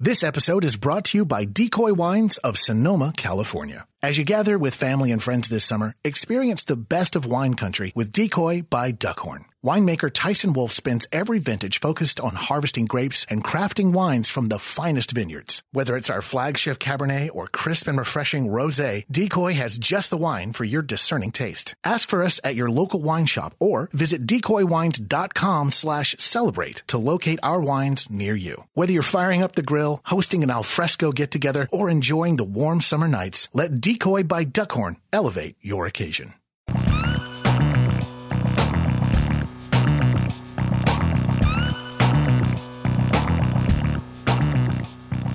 This episode is brought to you by Decoy Wines of Sonoma, California. As you gather with family and friends this summer, experience the best of wine country with Decoy by Duckhorn. Winemaker Tyson Wolf spends every vintage focused on harvesting grapes and crafting wines from the finest vineyards. Whether it's our flagship Cabernet or crisp and refreshing Rosé, Decoy has just the wine for your discerning taste. Ask for us at your local wine shop or visit decoywines.com slash celebrate to locate our wines near you. Whether you're firing up the grill, hosting an alfresco get-together, or enjoying the warm summer nights, let Decoy by Duckhorn elevate your occasion.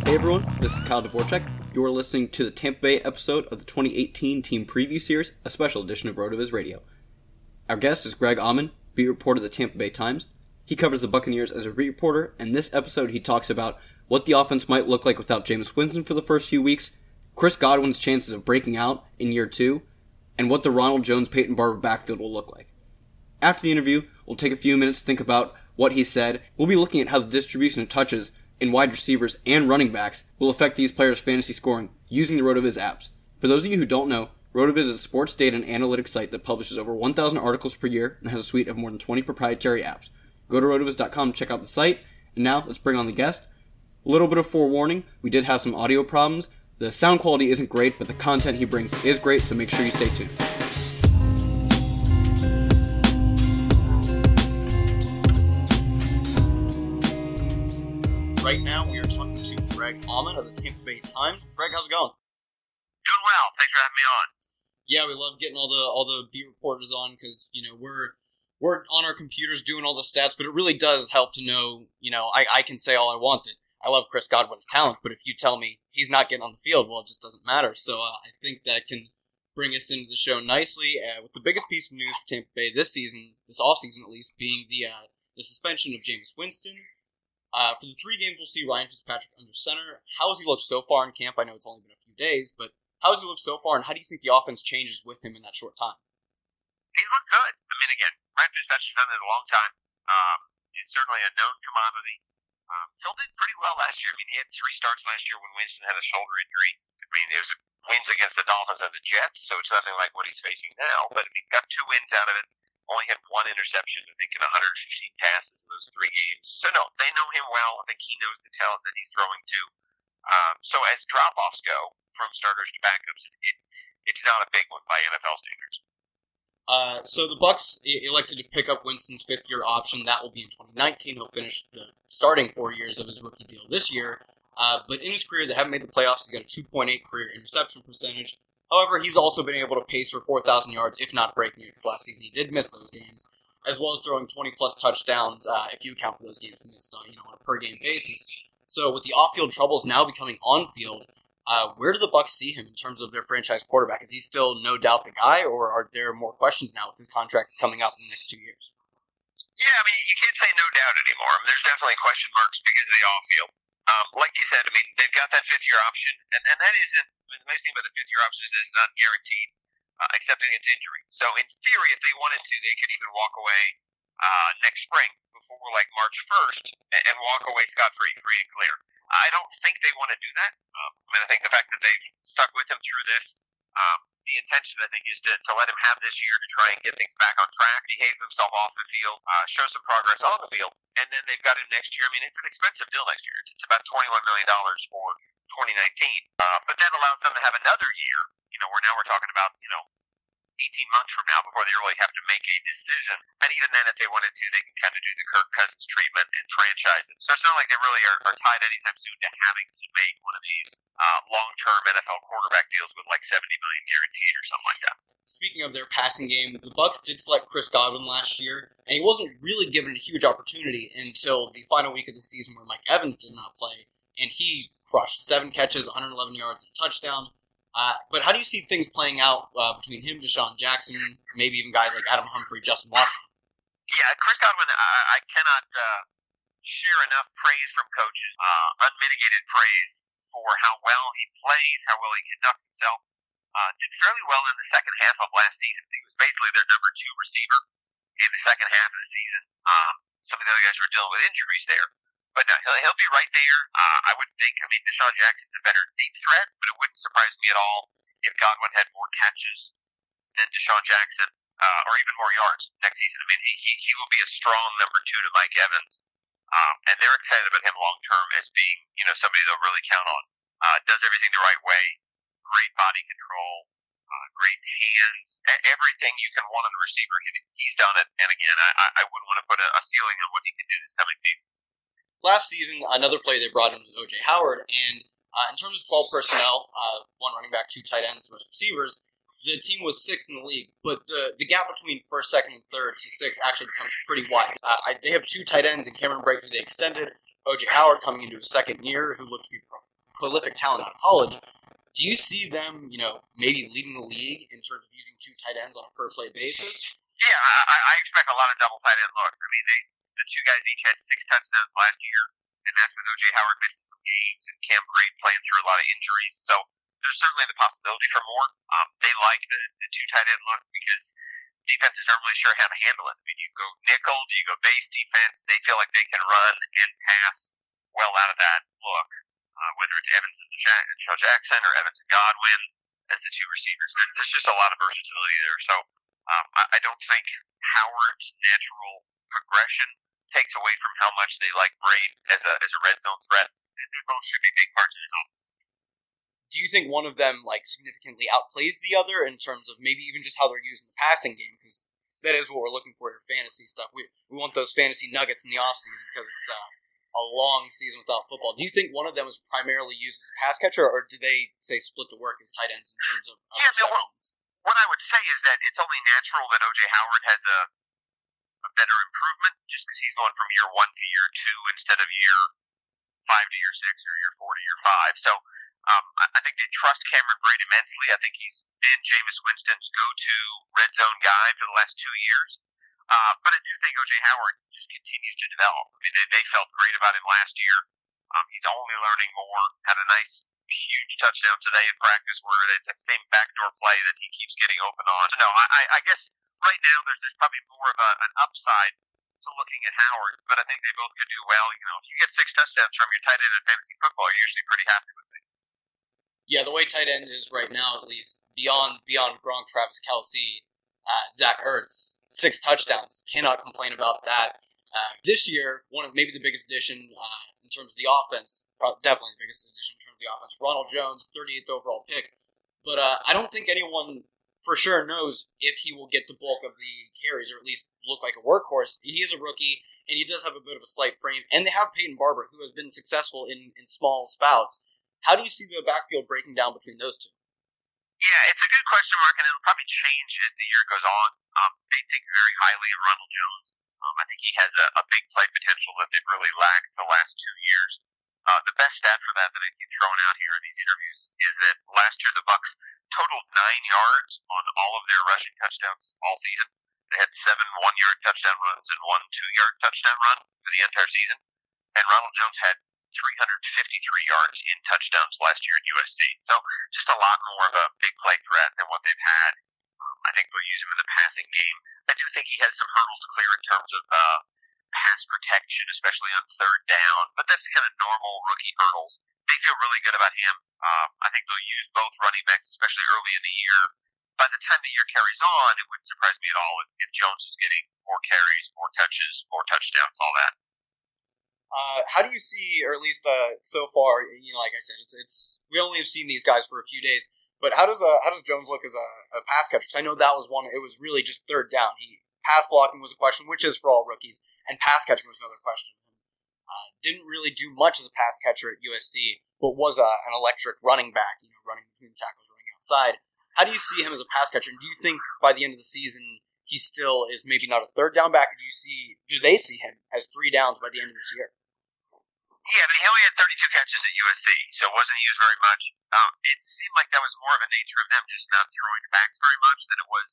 Hey everyone, this is Kyle Dvorchak. You're listening to the Tampa Bay episode of the 2018 Team Preview Series, a special edition of RotoViz Radio. Our guest is Greg Auman, beat reporter of the Tampa Bay Times. He covers the Buccaneers as a beat reporter, and this episode he talks about what the offense might look like without Jameis Winston for the first few weeks, Chris Godwin's chances of breaking out in year two, and what the Ronald Jones Peyton Barber backfield will look like. After the interview, we'll take a few minutes to think about what he said. We'll be looking at how the distribution of touches in wide receivers and running backs will affect these players' fantasy scoring using the RotoViz apps. For those of you who don't know, RotoViz is a sports data and analytics site that publishes over 1,000 articles per year and has a suite of more than 20 proprietary apps. Go to rotoviz.com to check out the site. And now, let's bring on the guest. A little bit of forewarning, we did have some audio problems. The sound quality isn't great, but the content he brings is great, so make sure you stay tuned. Right now, we are talking to Greg Auman of the Tampa Bay Times. Greg, how's it going? Doing well. Thanks for having me on. Yeah, we love getting all the all the beat reporters on because you know we're we're on our computers doing all the stats, but it really does help to know. You know, I, I can say all I want that I love Chris Godwin's talent, but if you tell me he's not getting on the field, well, it just doesn't matter. So uh, I think that can bring us into the show nicely uh, with the biggest piece of news for Tampa Bay this season, this offseason at least, being the uh, the suspension of Jameis Winston. Uh, for the three games, we'll see Ryan Fitzpatrick under center. How has he looked so far in camp? I know it's only been a few days, but how has he looked so far, and how do you think the offense changes with him in that short time? He's looked good. I mean, again, Ryan Fitzpatrick's done it a long time. Um, he's certainly a known commodity. Um, Phil did pretty well last year. I mean, he had three starts last year when Winston had a shoulder injury. I mean, it was wins against the Dolphins and the Jets, so it's nothing like what he's facing now. But I mean, got two wins out of it only had one interception, I think, in 115 passes in those three games. So, no, they know him well. I think he knows the talent that he's throwing to. Um, so, as drop offs go from starters to backups, it, it's not a big one by NFL standards. Uh, so the Bucks elected to pick up Winston's fifth-year option. That will be in 2019. He'll finish the starting four years of his rookie deal this year. Uh, but in his career, they haven't made the playoffs. He's got a 2.8 career interception percentage. However, he's also been able to pace for 4,000 yards, if not breaking it, because last season he did miss those games, as well as throwing 20 plus touchdowns uh, if you account for those games missed on you know on a per game basis. So with the off field troubles now becoming on field, Uh, where do the Bucks see him in terms of their franchise quarterback? Is he still no doubt the guy, or are there more questions now with his contract coming up in the next two years? Yeah, I mean, you can't say no doubt anymore. I mean, there's definitely question marks because of the off field. Um, like you said, I mean, they've got that fifth year option, and, and that isn't, I mean, the nice thing about the fifth year option is it's not guaranteed, uh, except against injury. So, in theory, if they wanted to, they could even walk away uh, next spring before like March 1st and, and walk away scot free, free and clear. I don't think they want to do that. Um, and I think the fact that they've stuck with him through this, um, the intention, I think, is to, to let him have this year to try and get things back on track, behave himself off the field, uh, show some progress on the field, and then they've got him next year. I mean, it's an expensive deal next year. It's, it's about $21 million for 2019. Uh, but that allows them to have another year, you know, where now we're talking about, you know, 18 months from now before they really have to make a decision. And even then, if they wanted to, they can kind of do the Kirk Cousins treatment and franchise it. So it's not like they really are, are tied anytime soon to having to make one of these uh, long-term NFL quarterback deals with like 70 million guaranteed or something like that. Speaking of their passing game, the Bucks did select Chris Godwin last year, and he wasn't really given a huge opportunity until the final week of the season where Mike Evans did not play, and he crushed seven catches, 111 yards, and a touchdown. Uh, but how do you see things playing out uh, between him, DeSean Jackson, maybe even guys like Adam Humphrey, Justin Watson? Yeah, Chris Godwin, I, I cannot uh, share enough praise from coaches, uh, unmitigated praise for how well he plays, how well he conducts himself. Uh, did fairly well in the second half of last season. He was basically their number two receiver in the second half of the season. Um, some of the other guys were dealing with injuries there. But no, he'll, he'll be right there. Uh, I would think, I mean, DeSean Jackson's a better deep threat, but it wouldn't surprise me at all if Godwin had more catches than DeSean Jackson, uh, or even more yards next season. I mean, he, he, he will be a strong number two to Mike Evans. Um, and they're excited about him long term as being, you know, somebody they'll really count on. Uh, does everything the right way, great body control, uh, great hands, everything you can want in a receiver. He, he's done it. And again, I, I wouldn't want to put a, a ceiling on what he can do this coming season last season, another play they brought in was OJ Howard, and uh, in terms of 12 personnel, uh, one running back, two tight ends, most receivers, the team was sixth in the league, but the, the gap between first, second, and third to six actually becomes pretty wide. Uh, I, they have two tight ends in Cameron Brate who they extended, OJ Howard coming into his second year, who looked to be pro- prolific talent out of college. Do you see them, you know, maybe leading the league in terms of using two tight ends on a per play basis? Yeah, I, I expect a lot of double tight end looks. I mean, they the two guys each had six touchdowns last year, and that's with OJ Howard missing some games and Cam Brate playing through a lot of injuries. So there's certainly the possibility for more. Um, they like the, the two tight end look because defenses aren't really sure how to handle it. I mean, you go nickel, do you go base defense? They feel like they can run and pass well out of that look, uh, whether it's Evans and Shaw Jackson or Evans and Godwin as the two receivers. There's just a lot of versatility there. So um, I, I don't think Howard's natural progression takes away from how much they like Brate as a as a red zone threat. They both should be big parts of his offense. Do you think one of them like significantly outplays the other in terms of maybe even just how they're using the passing game? Because that is what we're looking for in fantasy stuff. We we want those fantasy nuggets in the off season because it's uh, a long season without football. Do you think one of them is primarily used as a pass catcher, or do they say split the work as tight ends in terms of yeah, receptions? what I would say is that it's only natural that OJ Howard has a better improvement just because he's going from year one to year two instead of year five to year six or year four to year five. So um, I, think they trust Cameron Brate immensely. I think he's been Jameis Winston's go-to red zone guy for the last two years. Uh, but I do think OJ Howard just continues to develop. I mean, they, they felt great about him last year. Um, he's only learning more. Had a nice, huge touchdown today in practice where that same backdoor play that he keeps getting open on. So no, I, I guess right now there's, there's probably more of a, an upside to looking at Howard, but I think they both could do well. You know, if you get six touchdowns from your tight end in fantasy football, you're usually pretty happy with things. Yeah, the way tight end is right now, at least beyond beyond Gronk, Travis Kelce, uh, Zach Ertz, six touchdowns. Cannot complain about that. Uh, this year, one of maybe the biggest addition uh, in terms of the offense, definitely the biggest addition in terms of the offense. Ronald Jones, 38th overall pick, but uh, I don't think anyone for sure knows if he will get the bulk of the carries or at least look like a workhorse. He is a rookie and he does have a bit of a slight frame. And they have Peyton Barber, who has been successful in, in small spouts. How do you see the backfield breaking down between those two? Yeah, it's a good question, Mark, and it'll probably change as the year goes on. Um, they think very highly of Ronald Jones. Um, I think he has a, a big play potential that they've really lacked the last two years. Uh, the best stat for that that I keep throwing out here in these interviews is that last year the Bucks totaled nine yards on all of their rushing touchdowns all season. They had seven one-yard touchdown runs and one two-yard touchdown run for the entire season. And Ronald Jones had 353 yards in touchdowns last year at USC. So just a lot more of a big play threat than what they've had. Um, I think they'll use him in the passing game. I do think he has some hurdles to clear in terms of uh, pass protection, especially on third down. But that's kind of normal rookie hurdles. They feel really good about him. Um, I think they'll use both running backs, especially early in the year. By the time the year carries on, it wouldn't surprise me at all if, if Jones is getting more carries, more touches, more touchdowns, all that. Uh, how do you see, or at least uh, so far, you know, like I said, it's it's we only have seen these guys for a few days. But how does uh, how does Jones look as a, a pass catcher? Because I know that was one. It was really just third down. He pass blocking was a question, which is for all rookies, and pass catching was another question. Uh, didn't really do much as a pass catcher at USC, but was a, an electric running back. You know, running between tackles, running outside. How do you see him as a pass catcher? And do you think by the end of the season he still is maybe not a third down back? Or do you see? Do they see him as three downs by the end of this year? Yeah, but he only had 32 catches at USC, so wasn't used very much. Um, it seemed like that was more of a nature of them just not throwing backs very much than it was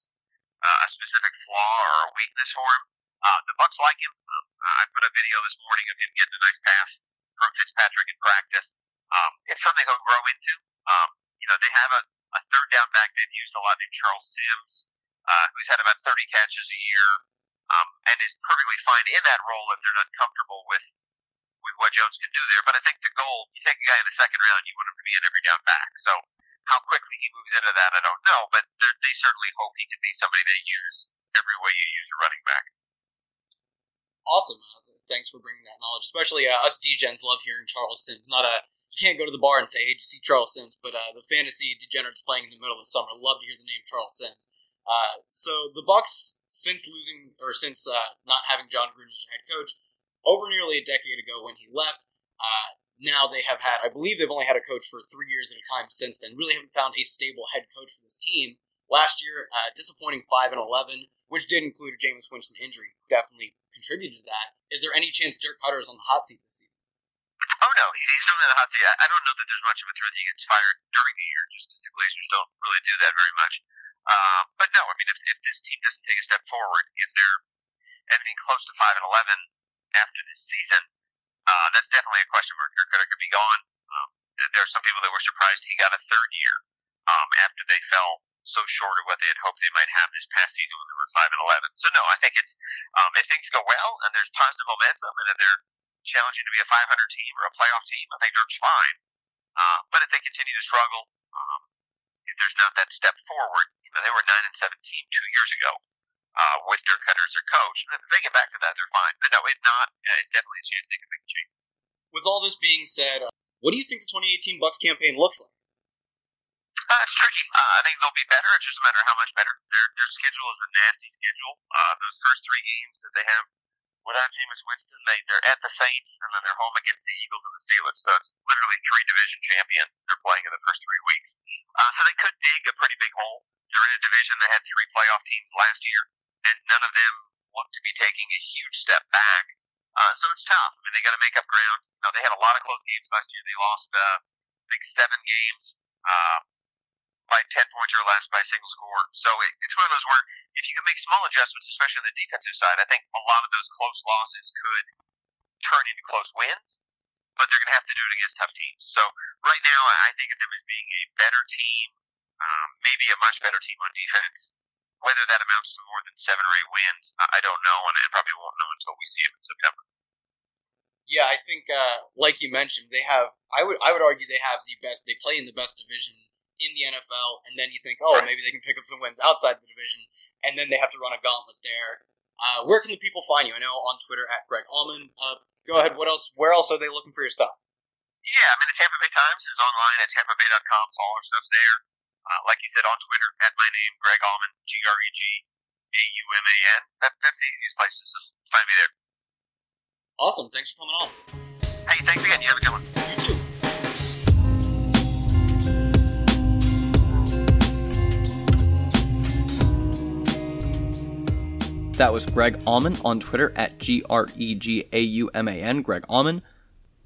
uh, a specific flaw or a weakness for him. Uh, the Bucks like him. Um, I put a video this morning of him getting a nice pass from Fitzpatrick in practice. Um, it's something he'll grow into. Um, you know, they have a, a third down back they've used a lot named Charles Sims, uh, who's had about 30 catches a year, um, and is perfectly fine in that role if they're not comfortable with with what Jones can do there. But I think the goal, you take a guy in the second round, you want him to be an every down back. So how quickly he moves into that, I don't know. But they certainly hope he can be somebody they use every way you use a running back. Awesome. Uh, thanks for bringing that knowledge. Especially uh, us degens love hearing Charles Sims. Not a you can't go to the bar and say, "Hey, did you see Charles Sims?" But uh, the fantasy degenerates playing in the middle of the summer love to hear the name Charles Sims. Uh, so the Bucks, since losing or since uh, not having Jon Gruden as head coach, over nearly a decade ago when he left. Uh, now they have had, I believe they've only had a coach for three years at a time since then. Really haven't found a stable head coach for this team. Last year, uh, disappointing five and eleven, which did include a Jameis Winston injury, definitely contributed to that. Is there any chance Dirk Koetter is on the hot seat this season? Oh no, he's certainly on the hot seat. I don't know that there's much of a threat he gets fired during the year, just because the Glazers don't really do that very much. Uh, but no, I mean, if, if this team doesn't take a step forward, if they're anything close to five and eleven, after this season, uh, that's definitely a question mark. Dirk Koetter could be gone. Um, there are some people that were surprised he got a third year um, after they fell so short of what they had hoped they might have this past season when they were five and eleven. So no, I think it's um, if things go well and there's positive momentum and then they're challenging to be a 500 team or a playoff team, I think Dirk's fine. Uh, but if they continue to struggle, um, if there's not that step forward, you know, they were nine and seventeen two years ago uh, with Dirk Koetter as their coach. And if they get back to that, they're fine. But no, if not, uh, it's definitely a chance they can make a change. With all this being said, uh, what do you think the 2018 Bucks campaign looks like? Uh, it's tricky. Uh, I think they'll be better. It's just a matter of how much better. Their their schedule is a nasty schedule. Uh, those first three games that they have without Jameis Winston, they they're at the Saints and then they're home against the Eagles and the Steelers. So it's literally three division champions they're playing in the first three weeks. Uh, so they could dig a pretty big hole. They're in a division that had three playoff teams last year and none of them look to be taking a huge step back. Uh, so it's tough. I mean, they got to make up ground. You know, they had a lot of close games last year. They lost, uh, I think, seven games uh, by 10 points or less by a single score. So it, it's one of those where if you can make small adjustments, especially on the defensive side, I think a lot of those close losses could turn into close wins. But they're going to have to do it against tough teams. So right now, I think of them as being a better team, um, maybe a much better team on defense whether that amounts to more than seven or eight wins, I don't know, and I probably won't know until we see them in September. Yeah, I think, uh, like you mentioned, they have. I would, I would argue they have the best. They play in the best division in the NFL, and then you think, oh, maybe they can pick up some wins outside the division, and then they have to run a gauntlet there. Uh, where can the people find you? I know on Twitter at Greg Auman. Uh, go ahead. What else? Where else are they looking for your stuff? Yeah, I mean the Tampa Bay Times is online at tampabay.com, so all our stuff's there. Uh, like you said, on Twitter, at my name, Greg Auman, G R E G A U M A N. That, that's the easiest place to find me there. Awesome. Thanks for coming on. Hey, thanks again. You have a good one. You too. That was Greg Auman on Twitter at G R E G A U M A N. Greg Auman.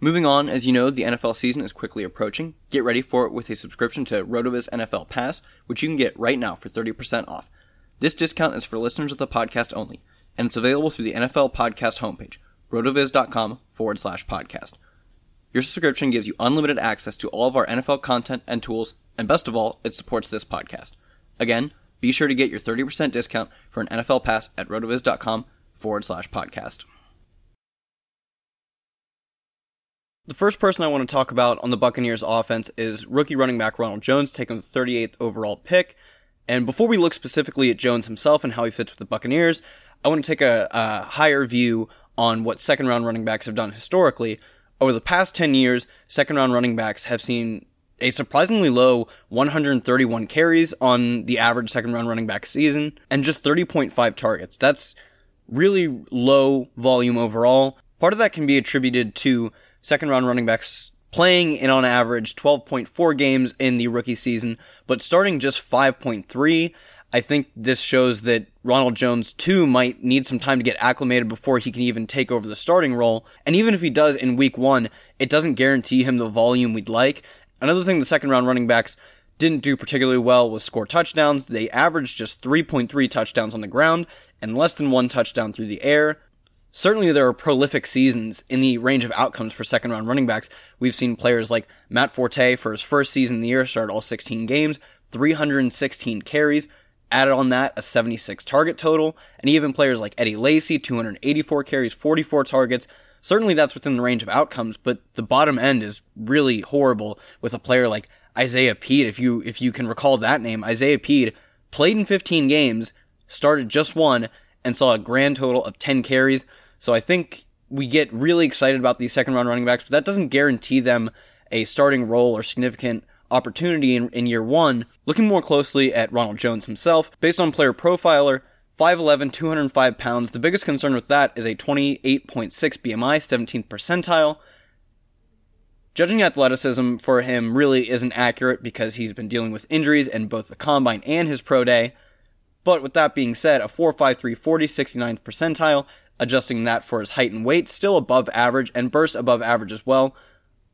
Moving on, as you know, the NFL season is quickly approaching. Get ready for it with a subscription to RotoViz NFL Pass, which you can get right now for 30% off. This discount is for listeners of the podcast only, and it's available through the NFL Podcast homepage, rotoviz.com forward slash podcast. Your subscription gives you unlimited access to all of our NFL content and tools, and best of all, it supports this podcast. Again, be sure to get your 30% discount for an NFL pass at rotoviz.com forward slash podcast. The first person I want to talk about on the Buccaneers offense is rookie running back Ronald Jones, taking the 38th overall pick. And before we look specifically at Jones himself and how he fits with the Buccaneers, I want to take a, a higher view on what second round running backs have done historically. Over the past 10 years, second round running backs have seen a surprisingly low 131 carries on the average second round running back season and just 30.5 targets. That's really low volume overall. Part of that can be attributed to second round running backs playing in on average 12.4 games in the rookie season, but starting just 5.3. I think this shows that Ronald Jones too might need some time to get acclimated before he can even take over the starting role. And even if he does in week one, it doesn't guarantee him the volume we'd like. Another thing the second round running backs didn't do particularly well was score touchdowns. They averaged just 3.3 touchdowns on the ground and less than one touchdown through the air. Certainly, there are prolific seasons in the range of outcomes for second round running backs. We've seen players like Matt Forte for his first season in the year start all 16 games, 316 carries, added on that a 76 target total, and even players like Eddie Lacy, 284 carries, 44 targets. Certainly, that's within the range of outcomes, but the bottom end is really horrible with a player like Isaiah Pead. If you if you can recall that name, Isaiah Pead played in 15 games, started just one, and saw a grand total of 10 carries. So I think we get really excited about these second round running backs, but that doesn't guarantee them a starting role or significant opportunity in, in year one. Looking more closely at Ronald Jones himself, based on player profiler, 5'11, 205 pounds. The biggest concern with that is a 28.6 BMI, 17th percentile. Judging athleticism for him really isn't accurate because he's been dealing with injuries in both the combine and his pro day. But with that being said, a 4.53 40, 69th percentile, adjusting that for his height and weight, still above average and burst above average as well.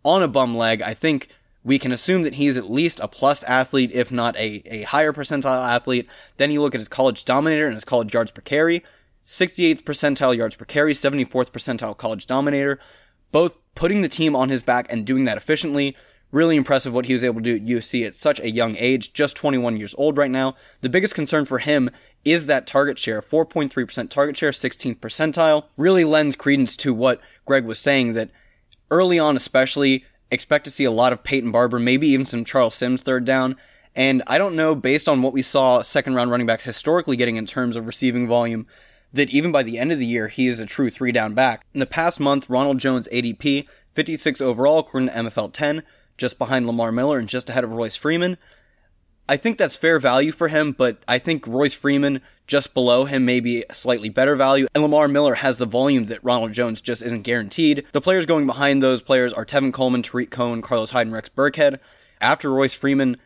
On a bum leg, I think we can assume that he's at least a plus athlete, if not a, a higher percentile athlete. Then you look at his college dominator and his college yards per carry. 68th percentile yards per carry, 74th percentile college dominator. Both putting the team on his back and doing that efficiently. Really impressive what he was able to do at USC at such a young age, just 21 years old right now. The biggest concern for him is that target share, 4.3% target share, 16th percentile. Really lends credence to what Greg was saying that early on, especially, expect to see a lot of Peyton Barber, maybe even some Charles Sims third down. And I don't know, based on what we saw second round running backs historically getting in terms of receiving volume, that even by the end of the year, he is a true three down back. In the past month, Ronald Jones ADP, 56 overall according to MFL 10, just behind Lamar Miller and just ahead of Royce Freeman. I think that's fair value for him, but I think Royce Freeman just below him may be slightly better value, and Lamar Miller has the volume that Ronald Jones just isn't guaranteed. The players going behind those players are Tevin Coleman, Tarik Cohen, Carlos Hyde, and Rex Burkhead. After Royce Freeman,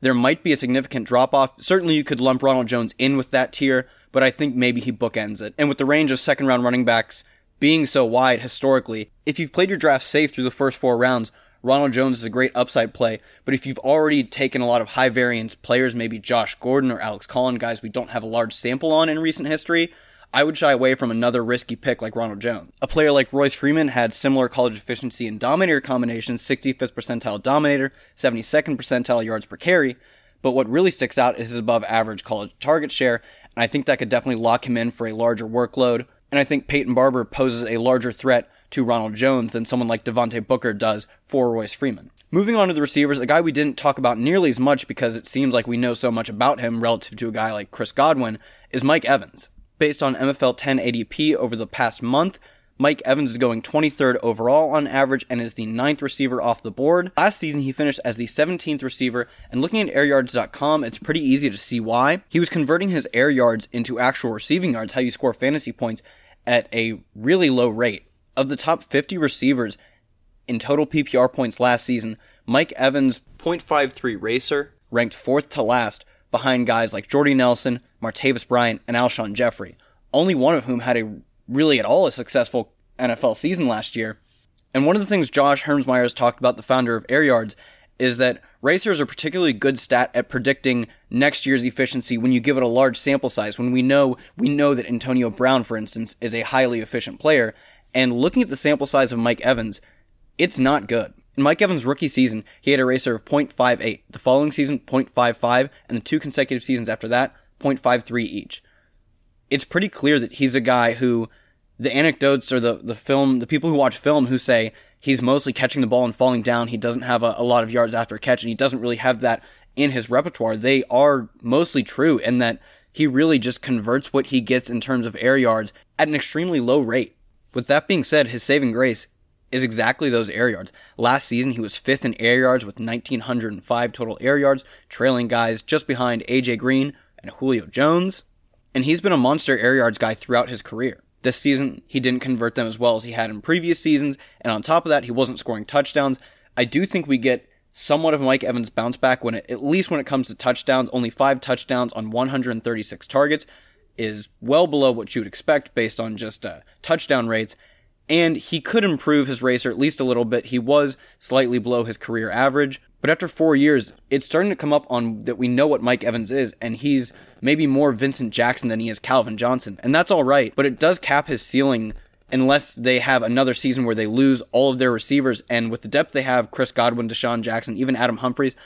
there might be a significant drop off. Certainly, you could lump Ronald Jones in with that tier, but I think maybe he bookends it. And with the range of second round running backs being so wide historically, if you've played your draft safe through the first four rounds, Ronald Jones is a great upside play, but if you've already taken a lot of high variance players, maybe Josh Gordon or Alex Collin, guys we don't have a large sample on in recent history, I would shy away from another risky pick like Ronald Jones. A player like Royce Freeman had similar college efficiency and dominator combinations, 65th percentile dominator, 72nd percentile yards per carry, but what really sticks out is his above average college target share, and I think that could definitely lock him in for a larger workload. And I think Peyton Barber poses a larger threat to Ronald Jones than someone like Devontae Booker does for Royce Freeman. Moving on to the receivers, a guy we didn't talk about nearly as much because it seems like we know so much about him relative to a guy like Chris Godwin is Mike Evans. Based on MFL 10 ADP over the past month, Mike Evans is going 23rd overall on average and is the ninth receiver off the board. Last season, he finished as the 17th receiver, and looking at airyards.com, it's pretty easy to see why. He was converting his air yards into actual receiving yards, how you score fantasy points, at a really low rate. Of the top 50 receivers in total PPR points last season, Mike Evans' .53 RACR ranked fourth to last behind guys like Jordy Nelson, Martavis Bryant, and Alshon Jeffery, only one of whom had a really at all a successful NFL season last year. And one of the things Josh Hermsmeyer has talked about, the founder of Air Yards, is that RACRs are particularly good stat at predicting next year's efficiency when you give it a large sample size. When we know we know that Antonio Brown, for instance, is a highly efficient player, and looking at the sample size of Mike Evans, it's not good. In Mike Evans' rookie season, he had a RACR of 0.58. The following season, 0.55, and the two consecutive seasons after that, 0.53 each. It's pretty clear that he's a guy who the anecdotes or the, the film, the people who watch film who say he's mostly catching the ball and falling down, he doesn't have a, a lot of yards after a catch, and he doesn't really have that in his repertoire, they are mostly true in that he really just converts what he gets in terms of air yards at an extremely low rate. With that being said, his saving grace is exactly those air yards. Last season, he was fifth in air yards with 1,905 total air yards, trailing guys just behind AJ Green and Julio Jones. And he's been a monster air yards guy throughout his career. This season, he didn't convert them as well as he had in previous seasons, and on top of that, he wasn't scoring touchdowns. I do think we get somewhat of Mike Evans bounce back when it, at least when it comes to touchdowns, only five touchdowns on 136 targets is well below what you would expect based on just uh, touchdown rates. And he could improve his RACR at least a little bit. He was slightly below his career average, but after four years, it's starting to come up on that we know what Mike Evans is, and he's maybe more Vincent Jackson than he is Calvin Johnson. And that's all right, but it does cap his ceiling unless they have another season where they lose all of their receivers. And with the depth they have, Chris Godwin, DeSean Jackson, even Adam Humphries,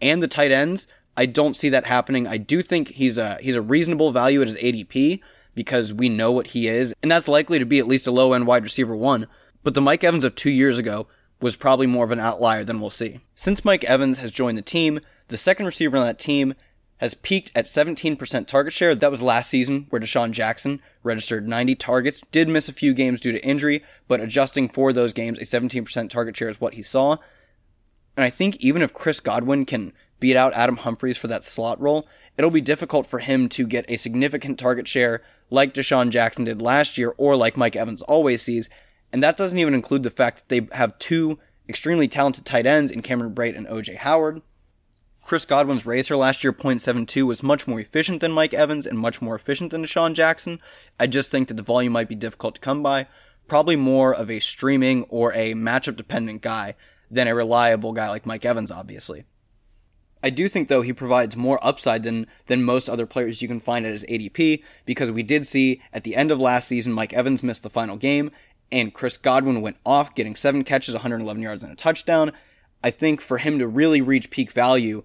and the tight ends, I don't see that happening. I do think he's a he's a reasonable value at his ADP because we know what he is, and that's likely to be at least a low end wide receiver one. But the Mike Evans of two years ago was probably more of an outlier than we'll see. Since Mike Evans has joined the team, the second receiver on that team has peaked at 17% target share. That was last season, where DeSean Jackson registered 90 targets, did miss a few games due to injury, but adjusting for those games, a 17% target share is what he saw. And I think even if Chris Godwin can beat out Adam Humphries for that slot role, it'll be difficult for him to get a significant target share like DeSean Jackson did last year or like Mike Evans always sees. And that doesn't even include the fact that they have two extremely talented tight ends in Cameron Brate and OJ Howard. Chris Godwin's RACR last year, 0.72, was much more efficient than Mike Evans and much more efficient than DeSean Jackson. I just think that the volume might be difficult to come by. Probably more of a streaming or a matchup dependent guy than a reliable guy like Mike Evans, obviously. I do think though he provides more upside than than most other players you can find at his ADP because we did see at the end of last season Mike Evans missed the final game and Chris Godwin went off getting 7 catches, 111 yards and a touchdown. I think for him to really reach peak value,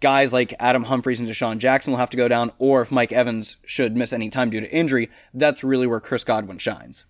guys like Adam Humphries and DeSean Jackson will have to go down, or if Mike Evans should miss any time due to injury, that's really where Chris Godwin shines.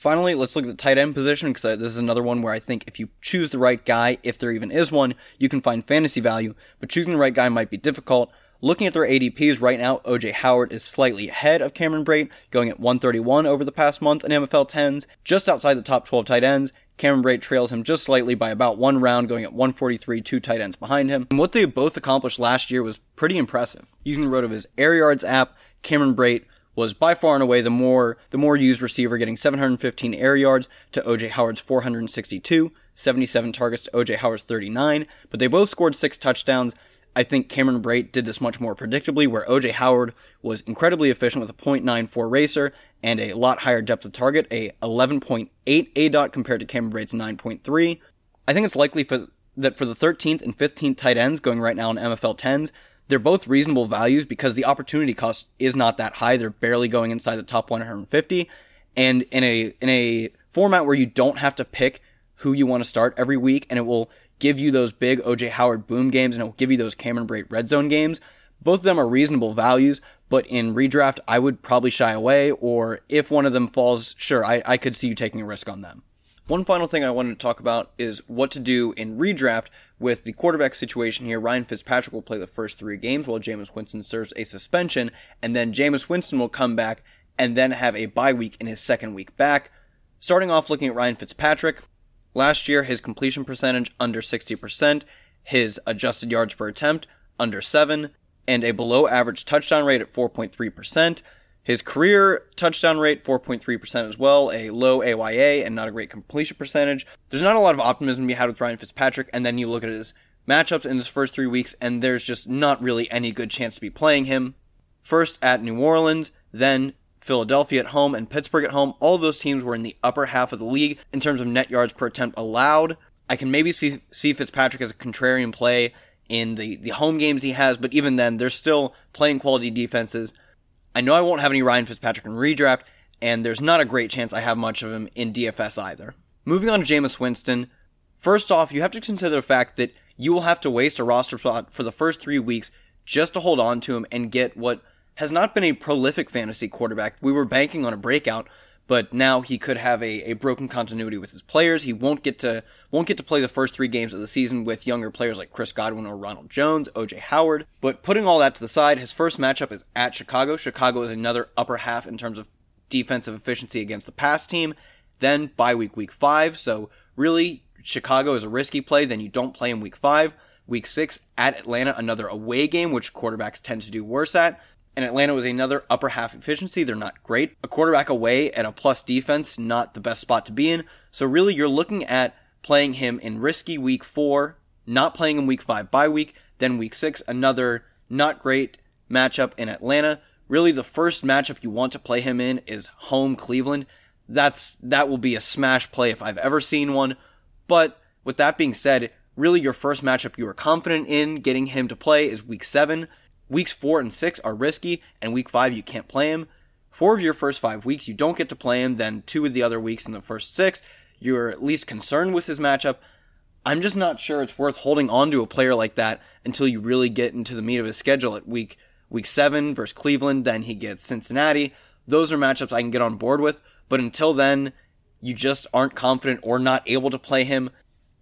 Finally, let's look at the tight end position because this is another one where I think if you choose the right guy, if there even is one, you can find fantasy value, but choosing the right guy might be difficult. Looking at their ADPs right now, OJ Howard is slightly ahead of Cameron Brate, going at 131 over the past month in MFL 10s, just outside the top 12 tight ends. Cameron Brate trails him just slightly by about one round, going at 143, two tight ends behind him. And what they both accomplished last year was pretty impressive. Using the RotoViz Air Yards app, Cameron Brate was by far and away the more the more used receiver, getting 715 air yards to OJ Howard's 462, 77 targets to OJ Howard's 39. But they both scored six touchdowns. I think Cameron Brate did this much more predictably, where OJ Howard was incredibly efficient with a .94 RACR and a lot higher depth of target, a 11.8 aDOT compared to Cameron Brate's 9.3. I think it's likely for that for the 13th and 15th tight ends going right now in MFL 10s, they're both reasonable values because the opportunity cost is not that high. They're barely going inside the top 150. And in a in a format where you don't have to pick who you want to start every week and it will give you those big OJ Howard boom games and it will give you those Cameron Brate red zone games. Both of them are reasonable values, but in redraft, I would probably shy away, or if one of them falls, sure, I, I could see you taking a risk on them. One final thing I wanted to talk about is what to do in redraft with the quarterback situation here. Ryan Fitzpatrick will play the first three games while Jameis Winston serves a suspension, and then Jameis Winston will come back and then have a bye week in his second week back. Starting off looking at Ryan Fitzpatrick, Last year, his completion percentage under 60%, his adjusted yards per attempt under 7, and a below average touchdown rate at 4.3%. His career touchdown rate, 4.3% as well, a low AYA and not a great completion percentage. There's not a lot of optimism to be had with Ryan Fitzpatrick, and then you look at his matchups in his first three weeks, and there's just not really any good chance to be playing him. First at New Orleans, then Philadelphia at home, and Pittsburgh at home. All those teams were in the upper half of the league in terms of net yards per attempt allowed. I can maybe see see Fitzpatrick as a contrarian play in the, the home games he has, but even then, they're still playing quality defenses. I know I won't have any Ryan Fitzpatrick in redraft, and there's not a great chance I have much of him in DFS either. Moving on to Jameis Winston, first off, you have to consider the fact that you will have to waste a roster spot for the first three weeks just to hold on to him and get what has not been a prolific fantasy quarterback. We were banking on a breakout, but now he could have a, a broken continuity with his players. He won't get to won't get to play the first three games of the season with younger players like Chris Godwin or Ronald Jones, OJ Howard. But putting all that to the side, his first matchup is at Chicago. Chicago is another upper half in terms of defensive efficiency against the pass team. Then by week week five, so really Chicago is a risky play. Then you don't play in week five. Week six at Atlanta, another away game, which quarterbacks tend to do worse at. And Atlanta was another upper half efficiency. They're not great. A quarterback away and a plus defense, not the best spot to be in. So really, you're looking at playing him in risky week four, not playing him week five by week. Then week six, another not great matchup in Atlanta. Really, the first matchup you want to play him in is home Cleveland. That's that will be a smash play if I've ever seen one. But with that being said, really your first matchup you are confident in getting him to play is week seven. Weeks four and six are risky, and week five you can't play him. Four of your first five weeks you don't get to play him, then two of the other weeks in the first six, you're at least concerned with his matchup. I'm just not sure it's worth holding on to a player like that until you really get into the meat of his schedule at week week seven versus Cleveland, then he gets Cincinnati. Those are matchups I can get on board with, but until then, you just aren't confident or not able to play him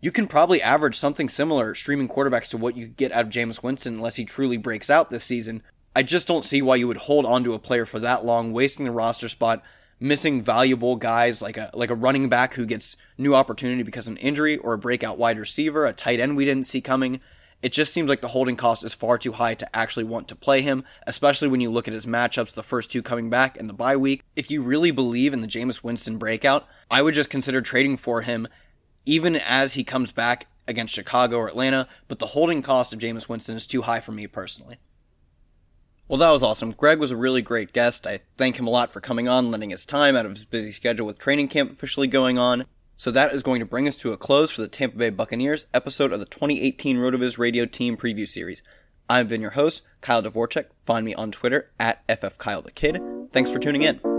you can probably average something similar streaming quarterbacks to what you get out of Jameis Winston unless he truly breaks out this season. I just don't see why you would hold on to a player for that long, wasting the roster spot, missing valuable guys like a like a running back who gets new opportunity because of an injury or a breakout wide receiver, a tight end we didn't see coming. It just seems like the holding cost is far too high to actually want to play him, especially when you look at his matchups, the first two coming back and the bye week. If you really believe in the Jameis Winston breakout, I would just consider trading for him even as he comes back against Chicago or Atlanta, but the holding cost of Jameis Winston is too high for me personally. Well, that was awesome. Greg was a really great guest. I thank him a lot for coming on, lending his time out of his busy schedule with training camp officially going on. So that is going to bring us to a close for the Tampa Bay Buccaneers episode of the 2018 RotoViz Radio Team Preview Series. I've been your host, Kyle Dvorchak. Find me on Twitter at FFKyleTheKid. Thanks for tuning in.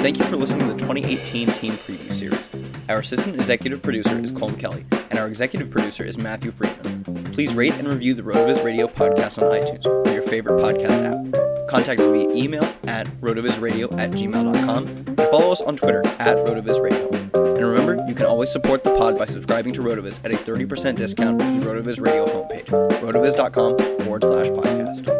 Thank you for listening to the 2018 Team Preview Series. Our assistant executive producer is Colm Kelly, and our executive producer is Matthew Friedman. Please rate and review the RotoViz Radio podcast on iTunes or your favorite podcast app. Contact us via email at rotovizradio at gmail.com and follow us on Twitter at rotovizradio. And remember, you can always support the pod by subscribing to RotoViz at a 30% discount on the RotoViz Radio homepage, rotoviz.com forward slash podcast.